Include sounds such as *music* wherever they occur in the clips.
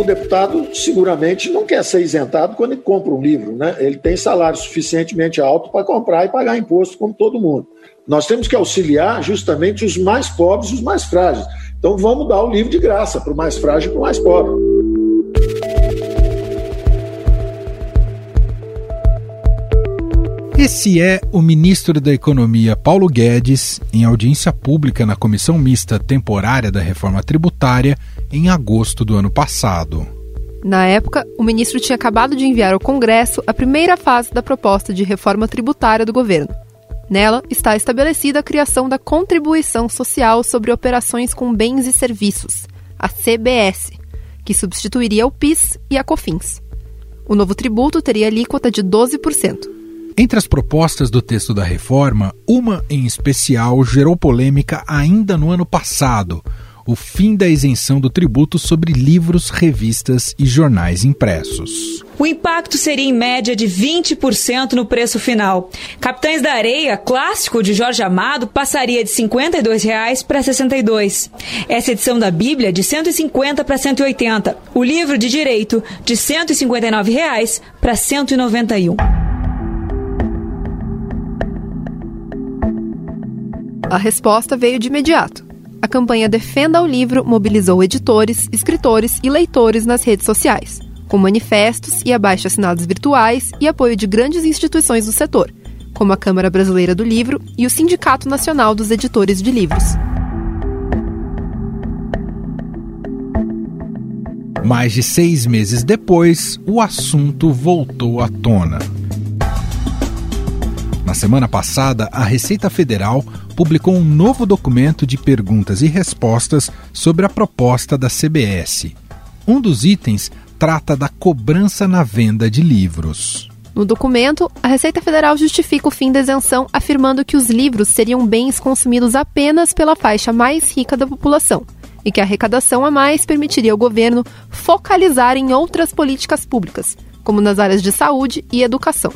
o deputado seguramente não quer ser isentado quando ele compra um livro, né? Ele tem salário suficientemente alto para comprar e pagar imposto como todo mundo. Nós temos que auxiliar justamente os mais pobres e os mais frágeis. Então vamos dar o livro de graça para o mais frágil e para o mais pobre. Esse é o ministro da Economia Paulo Guedes em audiência pública na Comissão Mista Temporária da Reforma Tributária em agosto do ano passado. Na época, o ministro tinha acabado de enviar ao Congresso a primeira fase da proposta de reforma tributária do governo. Nela está estabelecida a criação da Contribuição Social sobre Operações com Bens e Serviços, a CBS, que substituiria o PIS e a COFINS. O novo tributo teria alíquota de 12%. Entre as propostas do texto da reforma, uma em especial gerou polêmica ainda no ano passado: o fim da isenção do tributo sobre livros, revistas e jornais impressos. O impacto seria em média de 20% no preço final. Capitães da Areia, clássico de Jorge Amado, passaria de 52 reais para R$ 62. Essa edição da Bíblia de 150 para 180. O livro de direito de 159 reais para 191. A resposta veio de imediato. A campanha Defenda o Livro mobilizou editores, escritores e leitores nas redes sociais, com manifestos e abaixo-assinados virtuais e apoio de grandes instituições do setor, como a Câmara Brasileira do Livro e o Sindicato Nacional dos Editores de Livros. Mais de seis meses depois, o assunto voltou à tona. Na semana passada, a Receita Federal publicou um novo documento de perguntas e respostas sobre a proposta da CBS. Um dos itens trata da cobrança na venda de livros. No documento, a Receita Federal justifica o fim da isenção, afirmando que os livros seriam bens consumidos apenas pela faixa mais rica da população e que a arrecadação a mais permitiria ao governo focalizar em outras políticas públicas, como nas áreas de saúde e educação.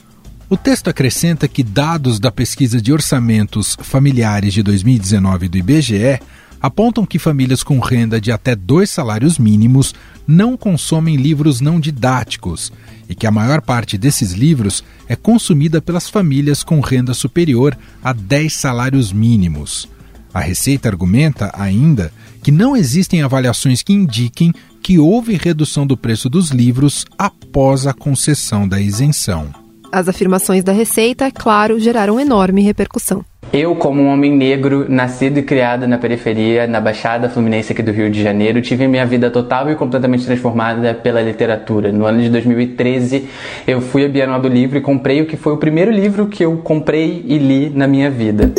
O texto acrescenta que dados da pesquisa de orçamentos familiares de 2019 do IBGE apontam que famílias com renda de até dois salários mínimos não consomem livros não didáticos e que a maior parte desses livros é consumida pelas famílias com renda superior a 10 salários mínimos. A Receita argumenta ainda que não existem avaliações que indiquem que houve redução do preço dos livros após a concessão da isenção. As afirmações da Receita, é claro, geraram enorme repercussão. Eu, como um homem negro, nascido e criado na periferia, na Baixada Fluminense aqui do Rio de Janeiro, tive minha vida total e completamente transformada pela literatura. No ano de 2013, eu fui à Bienal do Livro e comprei o que foi o primeiro livro que eu comprei e li na minha vida.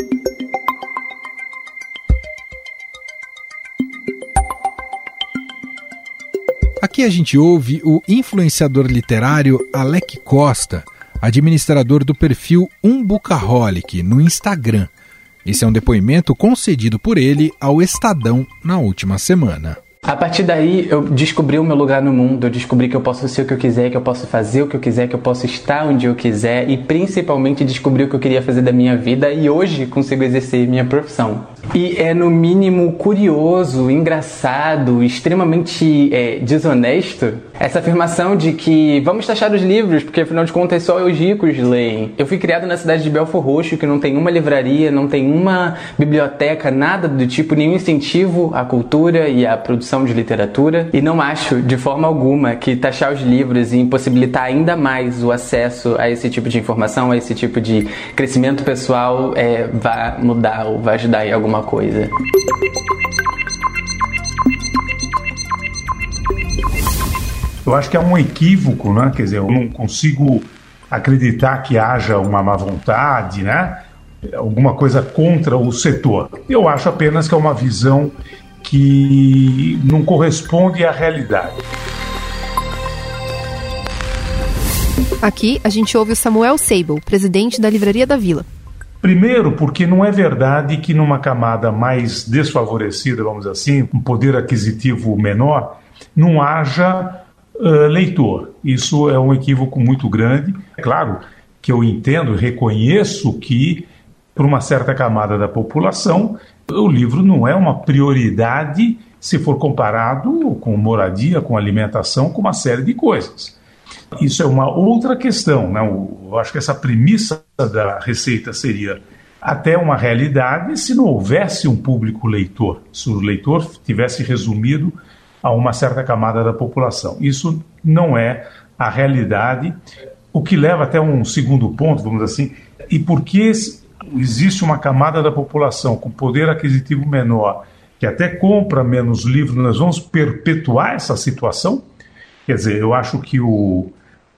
Aqui a gente ouve o influenciador literário Alec Costa administrador do perfil Umbucaholic no Instagram. Esse é um depoimento concedido por ele ao Estadão na última semana. A partir daí, eu descobri o meu lugar no mundo, eu descobri que eu posso ser o que eu quiser, que eu posso fazer o que eu quiser, que eu posso estar onde eu quiser e principalmente descobri o que eu queria fazer da minha vida e hoje consigo exercer minha profissão. E é no mínimo curioso, engraçado, extremamente é, desonesto essa afirmação de que vamos taxar os livros, porque afinal de contas só os ricos leem. Eu fui criado na cidade de Belfor Roxo, que não tem uma livraria, não tem uma biblioteca, nada do tipo, nenhum incentivo à cultura e à produção de literatura. E não acho, de forma alguma, que taxar os livros e impossibilitar ainda mais o acesso a esse tipo de informação, a esse tipo de crescimento pessoal, é, vai mudar ou vai ajudar em alguma coisa. Eu acho que é um equívoco, né? Quer dizer, eu não consigo acreditar que haja uma má vontade, né? Alguma coisa contra o setor. Eu acho apenas que é uma visão que não corresponde à realidade. Aqui a gente ouve o Samuel Sable, presidente da Livraria da Vila. Primeiro, porque não é verdade que numa camada mais desfavorecida, vamos dizer assim, um poder aquisitivo menor, não haja uh, leitor. Isso é um equívoco muito grande. É claro que eu entendo, reconheço que, para uma certa camada da população, o livro não é uma prioridade se for comparado com moradia, com alimentação, com uma série de coisas. Isso é uma outra questão. Né? Eu acho que essa premissa da receita seria até uma realidade se não houvesse um público leitor, se o leitor tivesse resumido a uma certa camada da população. Isso não é a realidade, o que leva até um segundo ponto, vamos dizer assim, e por que existe uma camada da população com poder aquisitivo menor que até compra menos livros, nós vamos perpetuar essa situação? Quer dizer, eu acho que o,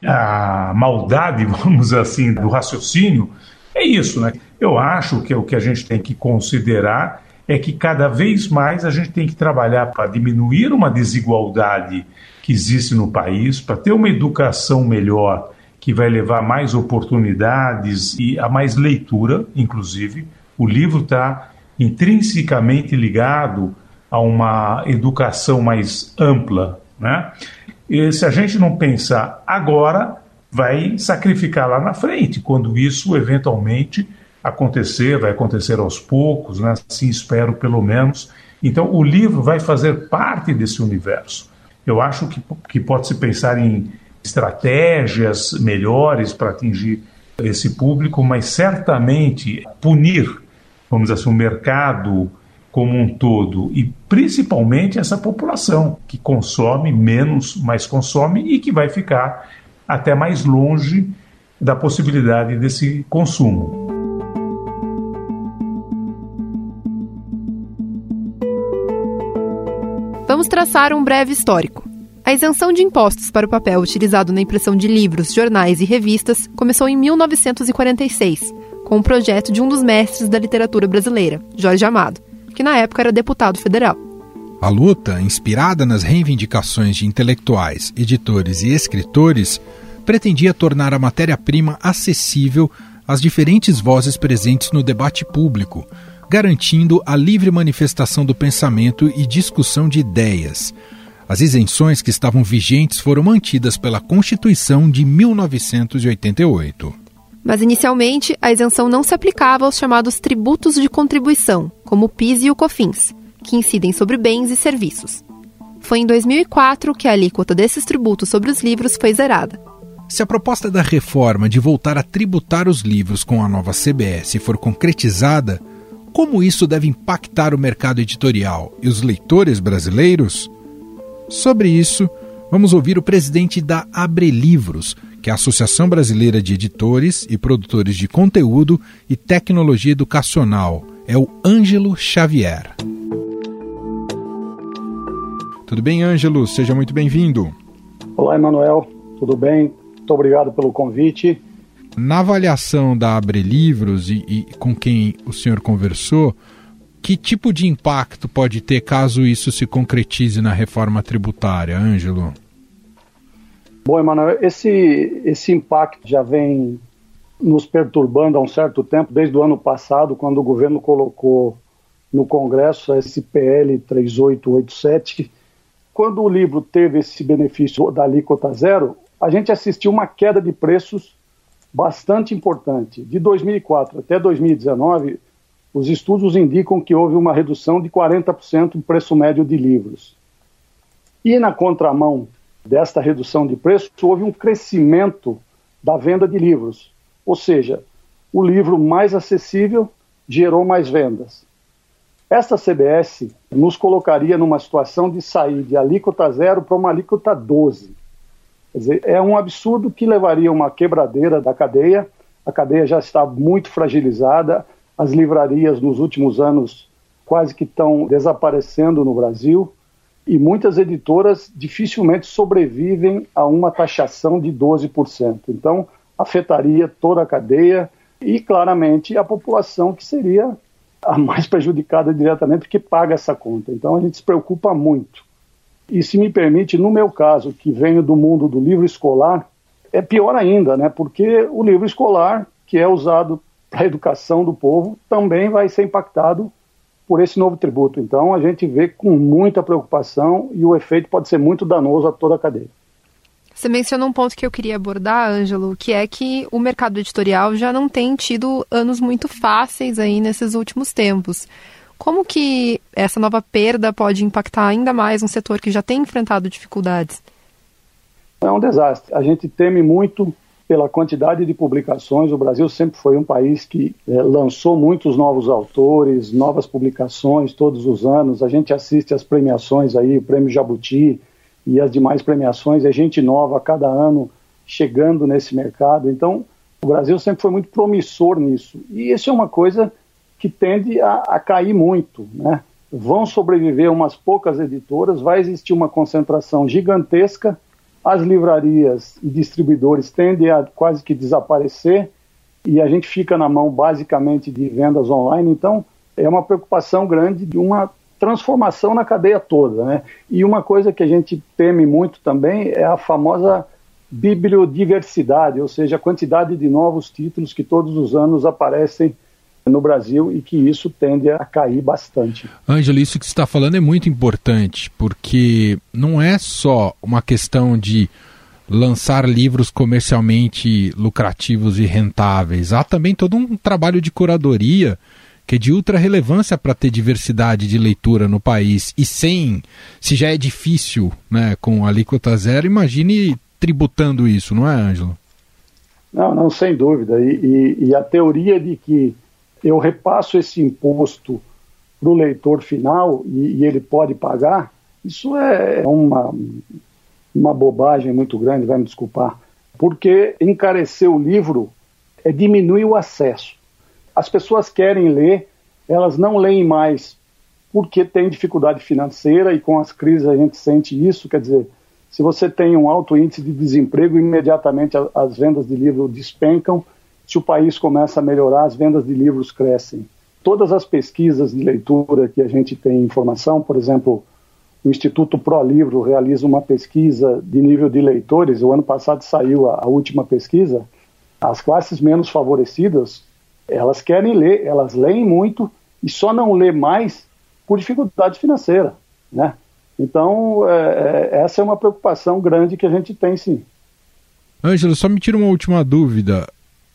a maldade, *laughs* vamos dizer assim, do raciocínio é isso, né? Eu acho que o que a gente tem que considerar é que cada vez mais a gente tem que trabalhar para diminuir uma desigualdade que existe no país, para ter uma educação melhor que vai levar mais oportunidades e a mais leitura, inclusive. O livro está intrinsecamente ligado a uma educação mais ampla, né? E se a gente não pensar agora, vai sacrificar lá na frente, quando isso eventualmente acontecer, vai acontecer aos poucos, né? assim espero pelo menos. Então, o livro vai fazer parte desse universo. Eu acho que, que pode-se pensar em estratégias melhores para atingir esse público, mas certamente punir, vamos dizer assim, o mercado como um todo e principalmente essa população que consome menos, mas consome e que vai ficar até mais longe da possibilidade desse consumo. Vamos traçar um breve histórico. A isenção de impostos para o papel utilizado na impressão de livros, jornais e revistas começou em 1946, com o projeto de um dos mestres da literatura brasileira, Jorge Amado que na época era deputado federal. A luta, inspirada nas reivindicações de intelectuais, editores e escritores, pretendia tornar a matéria-prima acessível às diferentes vozes presentes no debate público, garantindo a livre manifestação do pensamento e discussão de ideias. As isenções que estavam vigentes foram mantidas pela Constituição de 1988. Mas inicialmente, a isenção não se aplicava aos chamados tributos de contribuição, como o PIS e o COFINS, que incidem sobre bens e serviços. Foi em 2004 que a alíquota desses tributos sobre os livros foi zerada. Se a proposta da reforma de voltar a tributar os livros com a nova CBS for concretizada, como isso deve impactar o mercado editorial e os leitores brasileiros? Sobre isso, vamos ouvir o presidente da Abre Livros, que é a Associação Brasileira de Editores e Produtores de Conteúdo e Tecnologia Educacional. É o Ângelo Xavier. Tudo bem, Ângelo? Seja muito bem-vindo. Olá, Emanuel. Tudo bem? Muito obrigado pelo convite. Na avaliação da Abre Livros e, e com quem o senhor conversou, que tipo de impacto pode ter caso isso se concretize na reforma tributária, Ângelo? Bom, Emanuel, esse, esse impacto já vem nos perturbando há um certo tempo, desde o ano passado, quando o governo colocou no Congresso a SPL 3887. Quando o livro teve esse benefício da alíquota zero, a gente assistiu uma queda de preços bastante importante. De 2004 até 2019, os estudos indicam que houve uma redução de 40% no preço médio de livros. E na contramão desta redução de preço, houve um crescimento da venda de livros. Ou seja, o livro mais acessível gerou mais vendas. Esta CBS nos colocaria numa situação de sair de alíquota zero para uma alíquota 12. Quer dizer, é um absurdo que levaria uma quebradeira da cadeia. A cadeia já está muito fragilizada. As livrarias nos últimos anos quase que estão desaparecendo no Brasil e muitas editoras dificilmente sobrevivem a uma taxação de 12%. Então, afetaria toda a cadeia e, claramente, a população que seria a mais prejudicada diretamente, porque paga essa conta. Então, a gente se preocupa muito. E, se me permite, no meu caso, que venho do mundo do livro escolar, é pior ainda, né? porque o livro escolar, que é usado para a educação do povo, também vai ser impactado por esse novo tributo. Então, a gente vê com muita preocupação e o efeito pode ser muito danoso a toda a cadeia. Você mencionou um ponto que eu queria abordar, Ângelo, que é que o mercado editorial já não tem tido anos muito fáceis aí nesses últimos tempos. Como que essa nova perda pode impactar ainda mais um setor que já tem enfrentado dificuldades? É um desastre. A gente teme muito pela quantidade de publicações. O Brasil sempre foi um país que é, lançou muitos novos autores, novas publicações todos os anos. A gente assiste às premiações aí, o Prêmio Jabuti e as demais premiações. É gente nova a cada ano chegando nesse mercado. Então, o Brasil sempre foi muito promissor nisso. E isso é uma coisa que tende a, a cair muito, né? Vão sobreviver umas poucas editoras, vai existir uma concentração gigantesca, as livrarias e distribuidores tendem a quase que desaparecer e a gente fica na mão basicamente de vendas online. Então, é uma preocupação grande de uma transformação na cadeia toda, né? E uma coisa que a gente teme muito também é a famosa bibliodiversidade, ou seja, a quantidade de novos títulos que todos os anos aparecem no Brasil e que isso tende a cair bastante. Ângelo, isso que você está falando é muito importante, porque não é só uma questão de lançar livros comercialmente lucrativos e rentáveis, há também todo um trabalho de curadoria que é de ultra relevância para ter diversidade de leitura no país. E sem, se já é difícil né, com alíquota zero, imagine tributando isso, não é, Ângelo? Não, não, sem dúvida. E, e, e a teoria de que eu repasso esse imposto para o leitor final e, e, ele pode pagar, isso é uma, uma bobagem muito grande, vai me desculpar, porque encarecer o livro é diminuir o acesso. As pessoas querem ler, elas não leem mais porque tem dificuldade financeira e com as crises a gente sente isso, quer dizer, se você tem um alto índice de desemprego, imediatamente as vendas de livro despencam se o país começa a melhorar, as vendas de livros crescem. Todas as pesquisas de leitura que a gente tem informação, por exemplo, o Instituto Pro Livro realiza uma pesquisa de nível de leitores. O ano passado saiu a, a última pesquisa. As classes menos favorecidas, elas querem ler, elas leem muito e só não lê mais por dificuldade financeira, né? Então, é, é, essa é uma preocupação grande que a gente tem, sim. Ângelo, só me tira uma última dúvida.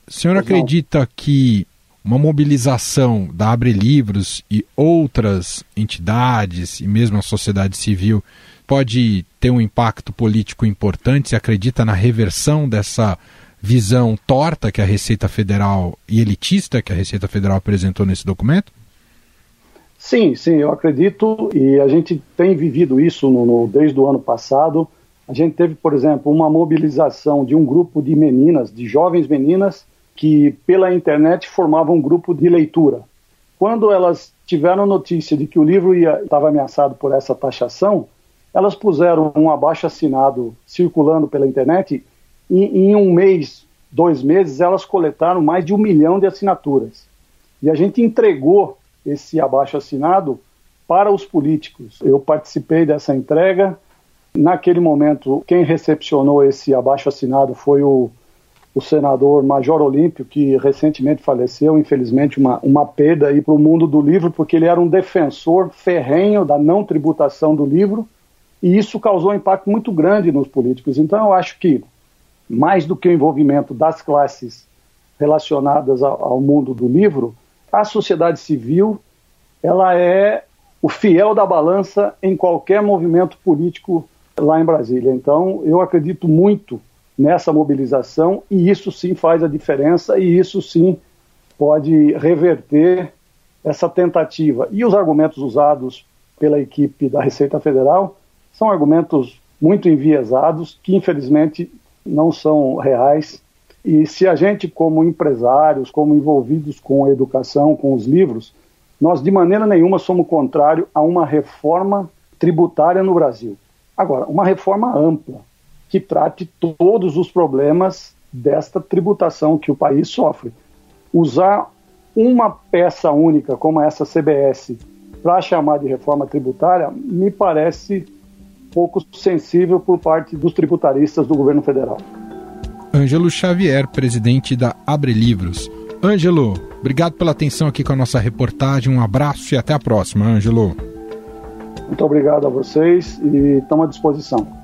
O senhor pois acredita não. que uma mobilização da Abre Livros e outras entidades, e mesmo a sociedade civil, pode ter um impacto político importante? Você acredita na reversão dessa visão torta que a Receita Federal e elitista que a Receita Federal apresentou nesse documento? Sim, sim, eu acredito e a gente tem vivido isso no, no, desde o ano passado. A gente teve, por exemplo, uma mobilização de um grupo de meninas, de jovens meninas, que pela internet formavam um grupo de leitura. Quando elas tiveram notícia de que o livro estava ameaçado por essa taxação, elas puseram um abaixo assinado circulando pela internet e em um mês, dois meses, elas coletaram mais de um milhão de assinaturas. E a gente entregou esse abaixo assinado para os políticos. Eu participei dessa entrega. Naquele momento, quem recepcionou esse abaixo assinado foi o o senador Major Olímpio, que recentemente faleceu, infelizmente uma, uma perda aí para o mundo do livro, porque ele era um defensor ferrenho da não tributação do livro, e isso causou um impacto muito grande nos políticos. Então eu acho que, mais do que o envolvimento das classes relacionadas ao, ao mundo do livro, a sociedade civil ela é o fiel da balança em qualquer movimento político lá em Brasília. Então eu acredito muito nessa mobilização e isso sim faz a diferença e isso sim pode reverter essa tentativa. E os argumentos usados pela equipe da Receita Federal são argumentos muito enviesados que infelizmente não são reais. E se a gente, como empresários, como envolvidos com a educação, com os livros, nós de maneira nenhuma somos contrário a uma reforma tributária no Brasil. Agora, uma reforma ampla, que trate todos os problemas desta tributação que o país sofre. Usar uma peça única como essa CBS para chamar de reforma tributária me parece pouco sensível por parte dos tributaristas do governo federal. Ângelo Xavier, presidente da Abre Livros. Ângelo, obrigado pela atenção aqui com a nossa reportagem. Um abraço e até a próxima, Ângelo. Muito obrigado a vocês e estamos à disposição.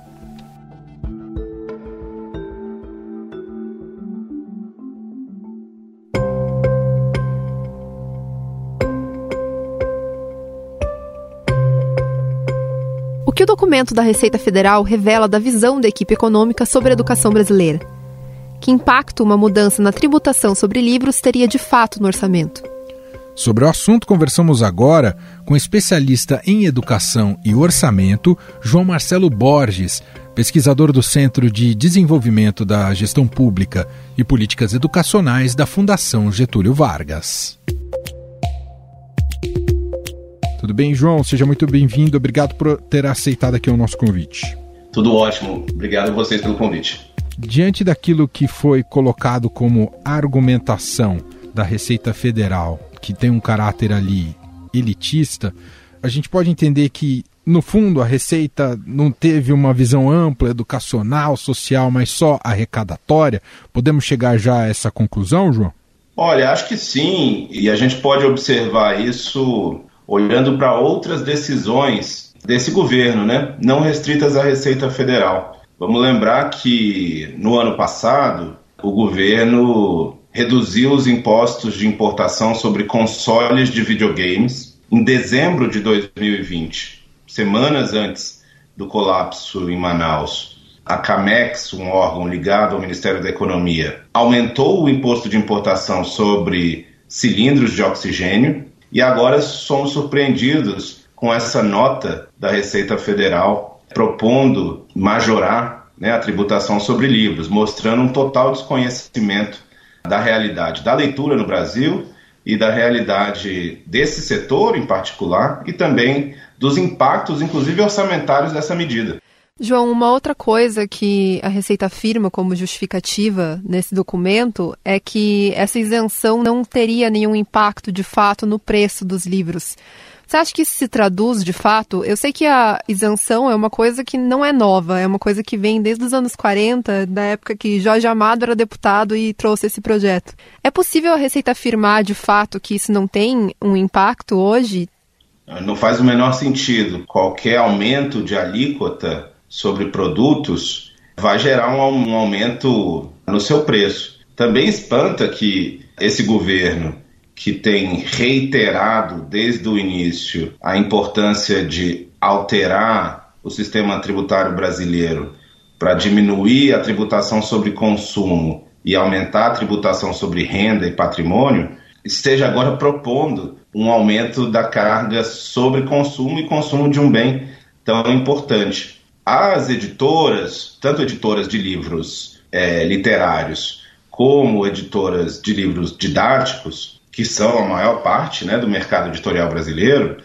Que o documento da Receita Federal revela da visão da equipe econômica sobre a educação brasileira? Que impacto uma mudança na tributação sobre livros teria de fato no orçamento? Sobre o assunto, conversamos agora com o especialista em educação e orçamento, João Marcelo Borges, pesquisador do Centro de Desenvolvimento da Gestão Pública e Políticas Educacionais da Fundação Getúlio Vargas. Tudo bem, João? Seja muito bem-vindo. Obrigado por ter aceitado aqui o nosso convite. Tudo ótimo. Obrigado a vocês pelo convite. Diante daquilo que foi colocado como argumentação da Receita Federal, que tem um caráter ali elitista, a gente pode entender que no fundo, a Receita não teve uma visão ampla, educacional, social, mas só arrecadatória? Podemos chegar já a essa conclusão, João? Olha, acho que sim, e a gente pode observar isso olhando para outras decisões desse governo, né? não restritas à Receita Federal. Vamos lembrar que no ano passado o governo reduziu os impostos de importação sobre consoles de videogames em dezembro de 2020 semanas antes do colapso em Manaus, a CAMEX, um órgão ligado ao Ministério da Economia, aumentou o imposto de importação sobre cilindros de oxigênio e agora somos surpreendidos com essa nota da Receita Federal propondo majorar né, a tributação sobre livros, mostrando um total desconhecimento da realidade da leitura no Brasil e da realidade desse setor em particular e também dos impactos, inclusive orçamentários, dessa medida. João, uma outra coisa que a Receita afirma como justificativa nesse documento é que essa isenção não teria nenhum impacto de fato no preço dos livros. Você acha que isso se traduz de fato? Eu sei que a isenção é uma coisa que não é nova, é uma coisa que vem desde os anos 40, da época que Jorge Amado era deputado e trouxe esse projeto. É possível a Receita afirmar de fato que isso não tem um impacto hoje? Não faz o menor sentido. Qualquer aumento de alíquota sobre produtos vai gerar um aumento no seu preço. Também espanta que esse governo, que tem reiterado desde o início a importância de alterar o sistema tributário brasileiro para diminuir a tributação sobre consumo e aumentar a tributação sobre renda e patrimônio, esteja agora propondo um aumento da carga sobre consumo e consumo de um bem tão importante. As editoras, tanto editoras de livros é, literários como editoras de livros didáticos, que são a maior parte né, do mercado editorial brasileiro,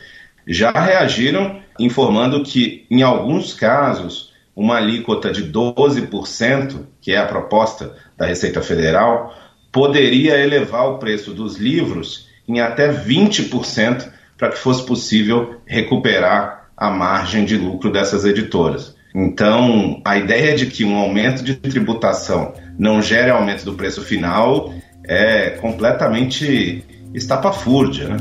já reagiram informando que, em alguns casos, uma alíquota de 12%, que é a proposta da Receita Federal, poderia elevar o preço dos livros em até 20% para que fosse possível recuperar a margem de lucro dessas editoras. Então, a ideia de que um aumento de tributação não gere aumento do preço final é completamente estapafúrdia, né?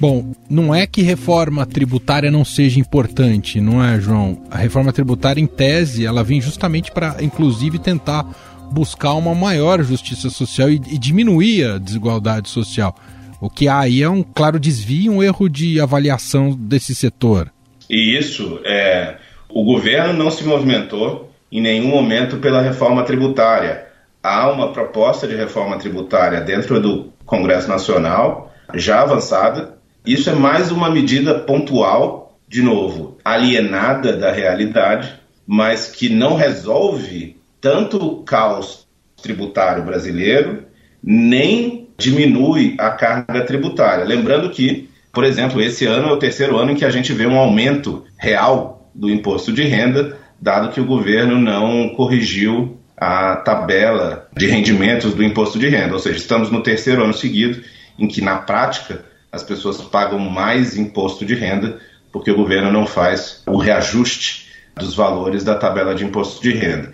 Bom, não é que reforma tributária não seja importante, não é, João? A reforma tributária, em tese, ela vem justamente para, inclusive, tentar buscar uma maior justiça social e, e diminuir a desigualdade social. O que há aí é um claro desvio, um erro de avaliação desse setor. E isso, é, o governo não se movimentou em nenhum momento pela reforma tributária. Há uma proposta de reforma tributária dentro do Congresso Nacional, já avançada. Isso é mais uma medida pontual, de novo, alienada da realidade, mas que não resolve tanto o caos tributário brasileiro, nem diminui a carga tributária. Lembrando que, por exemplo, esse ano é o terceiro ano em que a gente vê um aumento real do imposto de renda, dado que o governo não corrigiu a tabela de rendimentos do imposto de renda. Ou seja, estamos no terceiro ano seguido em que, na prática, as pessoas pagam mais imposto de renda porque o governo não faz o reajuste dos valores da tabela de imposto de renda.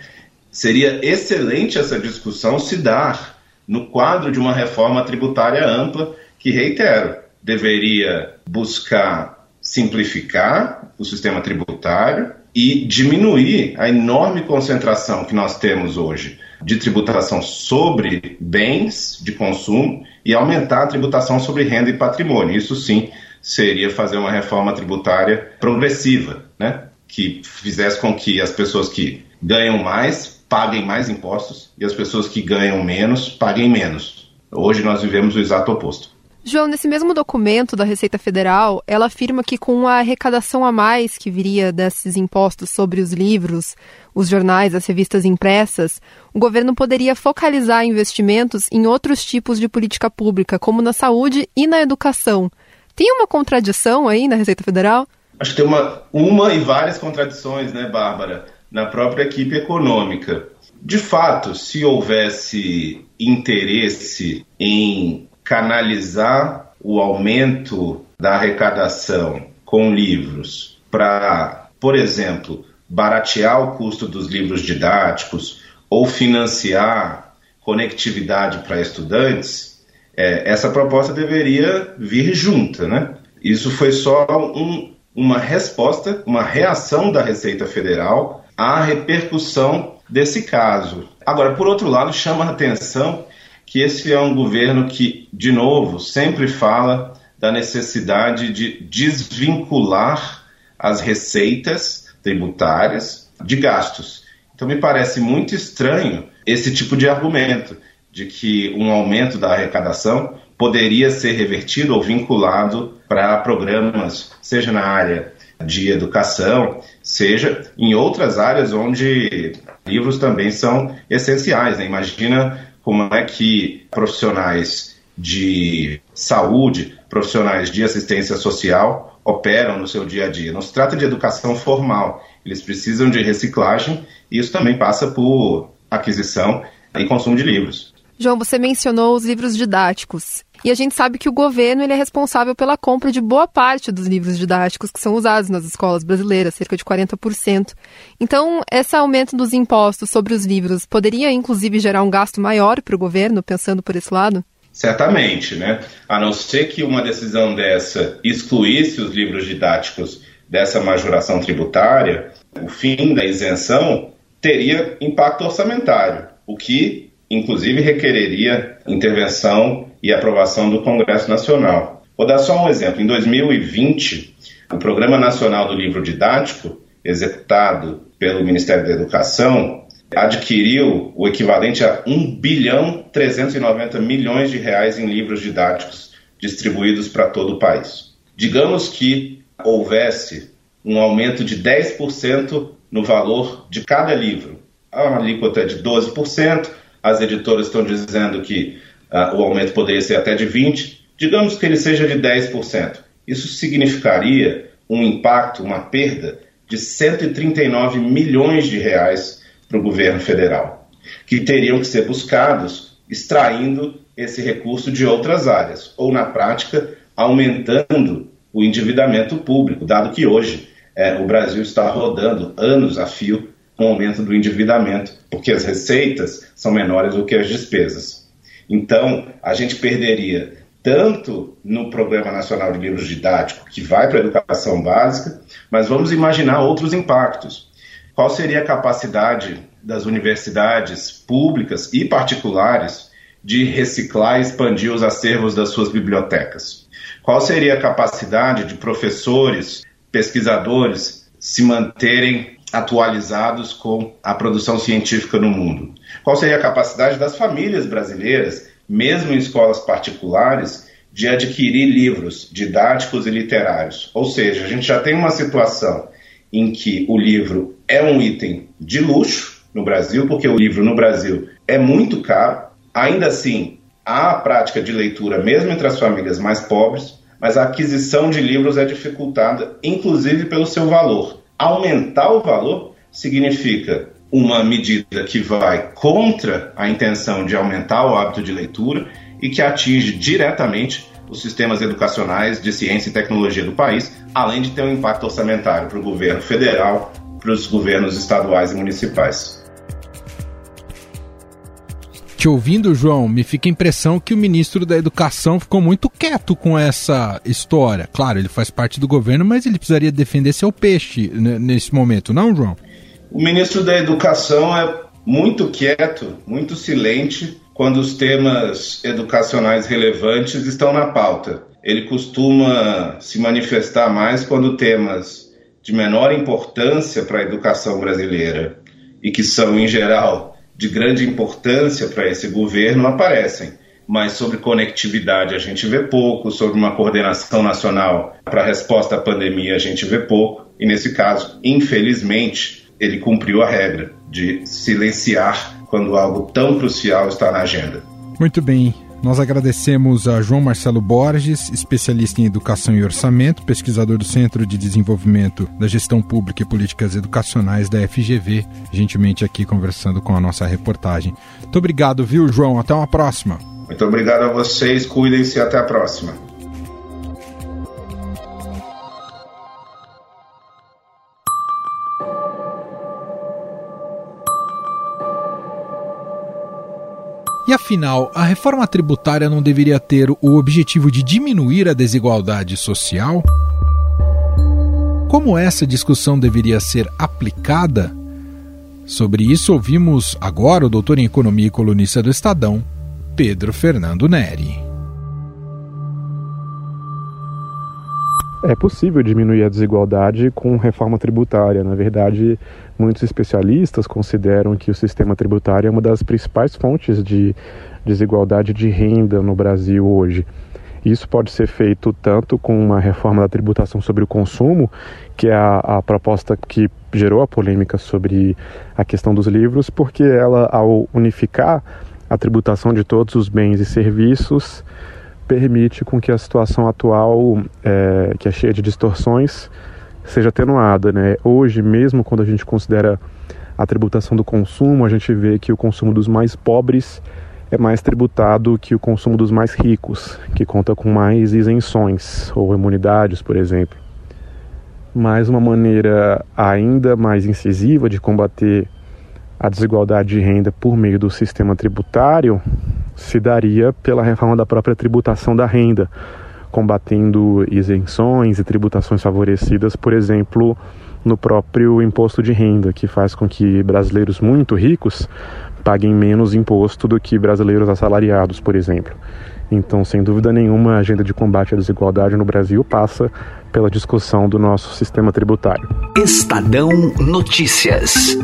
Seria excelente essa discussão se dar no quadro de uma reforma tributária ampla que, reitero, deveria buscar simplificar o sistema tributário e diminuir a enorme concentração que nós temos hoje de tributação sobre bens de consumo e aumentar a tributação sobre renda e patrimônio. Isso sim seria fazer uma reforma tributária progressiva, né? que fizesse com que as pessoas que ganham mais paguem mais impostos e as pessoas que ganham menos paguem menos. Hoje nós vivemos o exato oposto. João, nesse mesmo documento da Receita Federal, ela afirma que com a arrecadação a mais que viria desses impostos sobre os livros, os jornais, as revistas impressas, o governo poderia focalizar investimentos em outros tipos de política pública, como na saúde e na educação. Tem uma contradição aí na Receita Federal? Acho que tem uma, uma e várias contradições, né, Bárbara, na própria equipe econômica. De fato, se houvesse interesse em canalizar o aumento da arrecadação com livros para, por exemplo, baratear o custo dos livros didáticos ou financiar conectividade para estudantes, é, essa proposta deveria vir junta, né? Isso foi só um, uma resposta, uma reação da Receita Federal à repercussão desse caso. Agora, por outro lado, chama a atenção que esse é um governo que, de novo, sempre fala da necessidade de desvincular as receitas tributárias de gastos. Então, me parece muito estranho esse tipo de argumento de que um aumento da arrecadação poderia ser revertido ou vinculado para programas, seja na área de educação, seja em outras áreas onde livros também são essenciais. Né? Imagina como é que profissionais de saúde, profissionais de assistência social operam no seu dia a dia. Não se trata de educação formal, eles precisam de reciclagem e isso também passa por aquisição e consumo de livros. João, você mencionou os livros didáticos. E a gente sabe que o governo ele é responsável pela compra de boa parte dos livros didáticos que são usados nas escolas brasileiras, cerca de 40%. Então, esse aumento dos impostos sobre os livros poderia, inclusive, gerar um gasto maior para o governo, pensando por esse lado? Certamente, né? A não ser que uma decisão dessa excluísse os livros didáticos dessa majoração tributária, o fim da isenção teria impacto orçamentário, o que inclusive requereria intervenção e aprovação do Congresso Nacional. Vou dar só um exemplo. Em 2020, o Programa Nacional do Livro Didático, executado pelo Ministério da Educação, adquiriu o equivalente a 1 bilhão 390 milhões de reais em livros didáticos distribuídos para todo o país. Digamos que houvesse um aumento de 10% no valor de cada livro, a alíquota é de 12%, as editoras estão dizendo que uh, o aumento poderia ser até de 20%, digamos que ele seja de 10%. Isso significaria um impacto, uma perda de 139 milhões de reais para o governo federal, que teriam que ser buscados extraindo esse recurso de outras áreas, ou na prática, aumentando o endividamento público, dado que hoje é, o Brasil está rodando anos a fio com o aumento do endividamento, porque as receitas são menores do que as despesas. Então, a gente perderia tanto no Programa Nacional de Livros Didáticos, que vai para a educação básica, mas vamos imaginar outros impactos. Qual seria a capacidade das universidades públicas e particulares de reciclar e expandir os acervos das suas bibliotecas? Qual seria a capacidade de professores, pesquisadores se manterem atualizados com a produção científica no mundo? Qual seria a capacidade das famílias brasileiras, mesmo em escolas particulares, de adquirir livros didáticos e literários? Ou seja, a gente já tem uma situação em que o livro é um item de luxo no Brasil, porque o livro no Brasil é muito caro. Ainda assim, há a prática de leitura mesmo entre as famílias mais pobres, mas a aquisição de livros é dificultada, inclusive pelo seu valor aumentar o valor significa uma medida que vai contra a intenção de aumentar o hábito de leitura e que atinge diretamente os sistemas educacionais de ciência e tecnologia do país, além de ter um impacto orçamentário para o governo federal, para os governos estaduais e municipais. Te ouvindo, João, me fica a impressão que o ministro da Educação ficou muito quieto com essa história. Claro, ele faz parte do governo, mas ele precisaria defender seu peixe nesse momento, não, João? O ministro da Educação é muito quieto, muito silente quando os temas educacionais relevantes estão na pauta. ele costuma se manifestar mais quando temas de menor importância para a educação brasileira e que são, em geral, de grande importância para esse governo aparecem. Mas sobre conectividade a gente vê pouco, sobre uma coordenação nacional para a resposta à pandemia a gente vê pouco, e nesse caso, infelizmente, ele cumpriu a regra de silenciar quando algo tão crucial está na agenda. Muito bem. Nós agradecemos a João Marcelo Borges, especialista em educação e orçamento, pesquisador do Centro de Desenvolvimento da Gestão Pública e Políticas Educacionais da FGV, gentilmente aqui conversando com a nossa reportagem. Muito obrigado, viu, João? Até uma próxima. Muito obrigado a vocês, cuidem-se e até a próxima. E afinal, a reforma tributária não deveria ter o objetivo de diminuir a desigualdade social? Como essa discussão deveria ser aplicada? Sobre isso, ouvimos agora o doutor em Economia e colunista do Estadão, Pedro Fernando Neri. É possível diminuir a desigualdade com reforma tributária. Na verdade, muitos especialistas consideram que o sistema tributário é uma das principais fontes de desigualdade de renda no Brasil hoje. Isso pode ser feito tanto com uma reforma da tributação sobre o consumo, que é a, a, proposta que gerou a polêmica sobre a questão dos livros, porque ela, ao unificar a tributação de todos os bens e serviços, permite com que a situação atual, é, que é cheia de distorções, seja atenuada. Né? Hoje, mesmo quando a gente considera a tributação do consumo, a gente vê que o consumo dos mais pobres é mais tributado que o consumo dos mais ricos, que conta com mais isenções ou imunidades, por exemplo. Mas uma maneira ainda mais incisiva de combater a desigualdade de renda por meio do sistema tributário se daria pela reforma da própria tributação da renda, combatendo isenções e tributações favorecidas, por exemplo, no próprio imposto de renda, que faz com que brasileiros muito ricos paguem menos imposto do que brasileiros assalariados, por exemplo. Então, sem dúvida nenhuma, a agenda de combate à desigualdade no Brasil passa pela discussão do nosso sistema tributário. Estadão Notícias.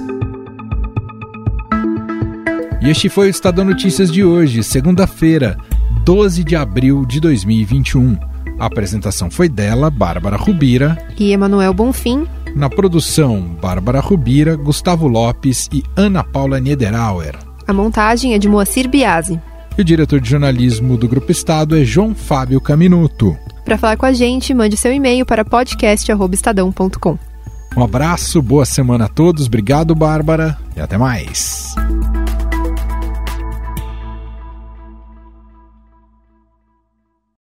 E este foi o Estadão Notícias de hoje, segunda-feira, 12 de abril de 2021. A apresentação foi dela, Bárbara Rubira. E Emanuel Bonfim. Na produção, Bárbara Rubira, Gustavo Lopes e Ana Paula Niederauer. A montagem é de Moacir Biasi. E o diretor de jornalismo do Grupo Estado é João Fábio Caminuto. Para falar com a gente, mande seu e-mail para podcast.estadão.com. Um abraço, boa semana a todos, obrigado, Bárbara, e até mais.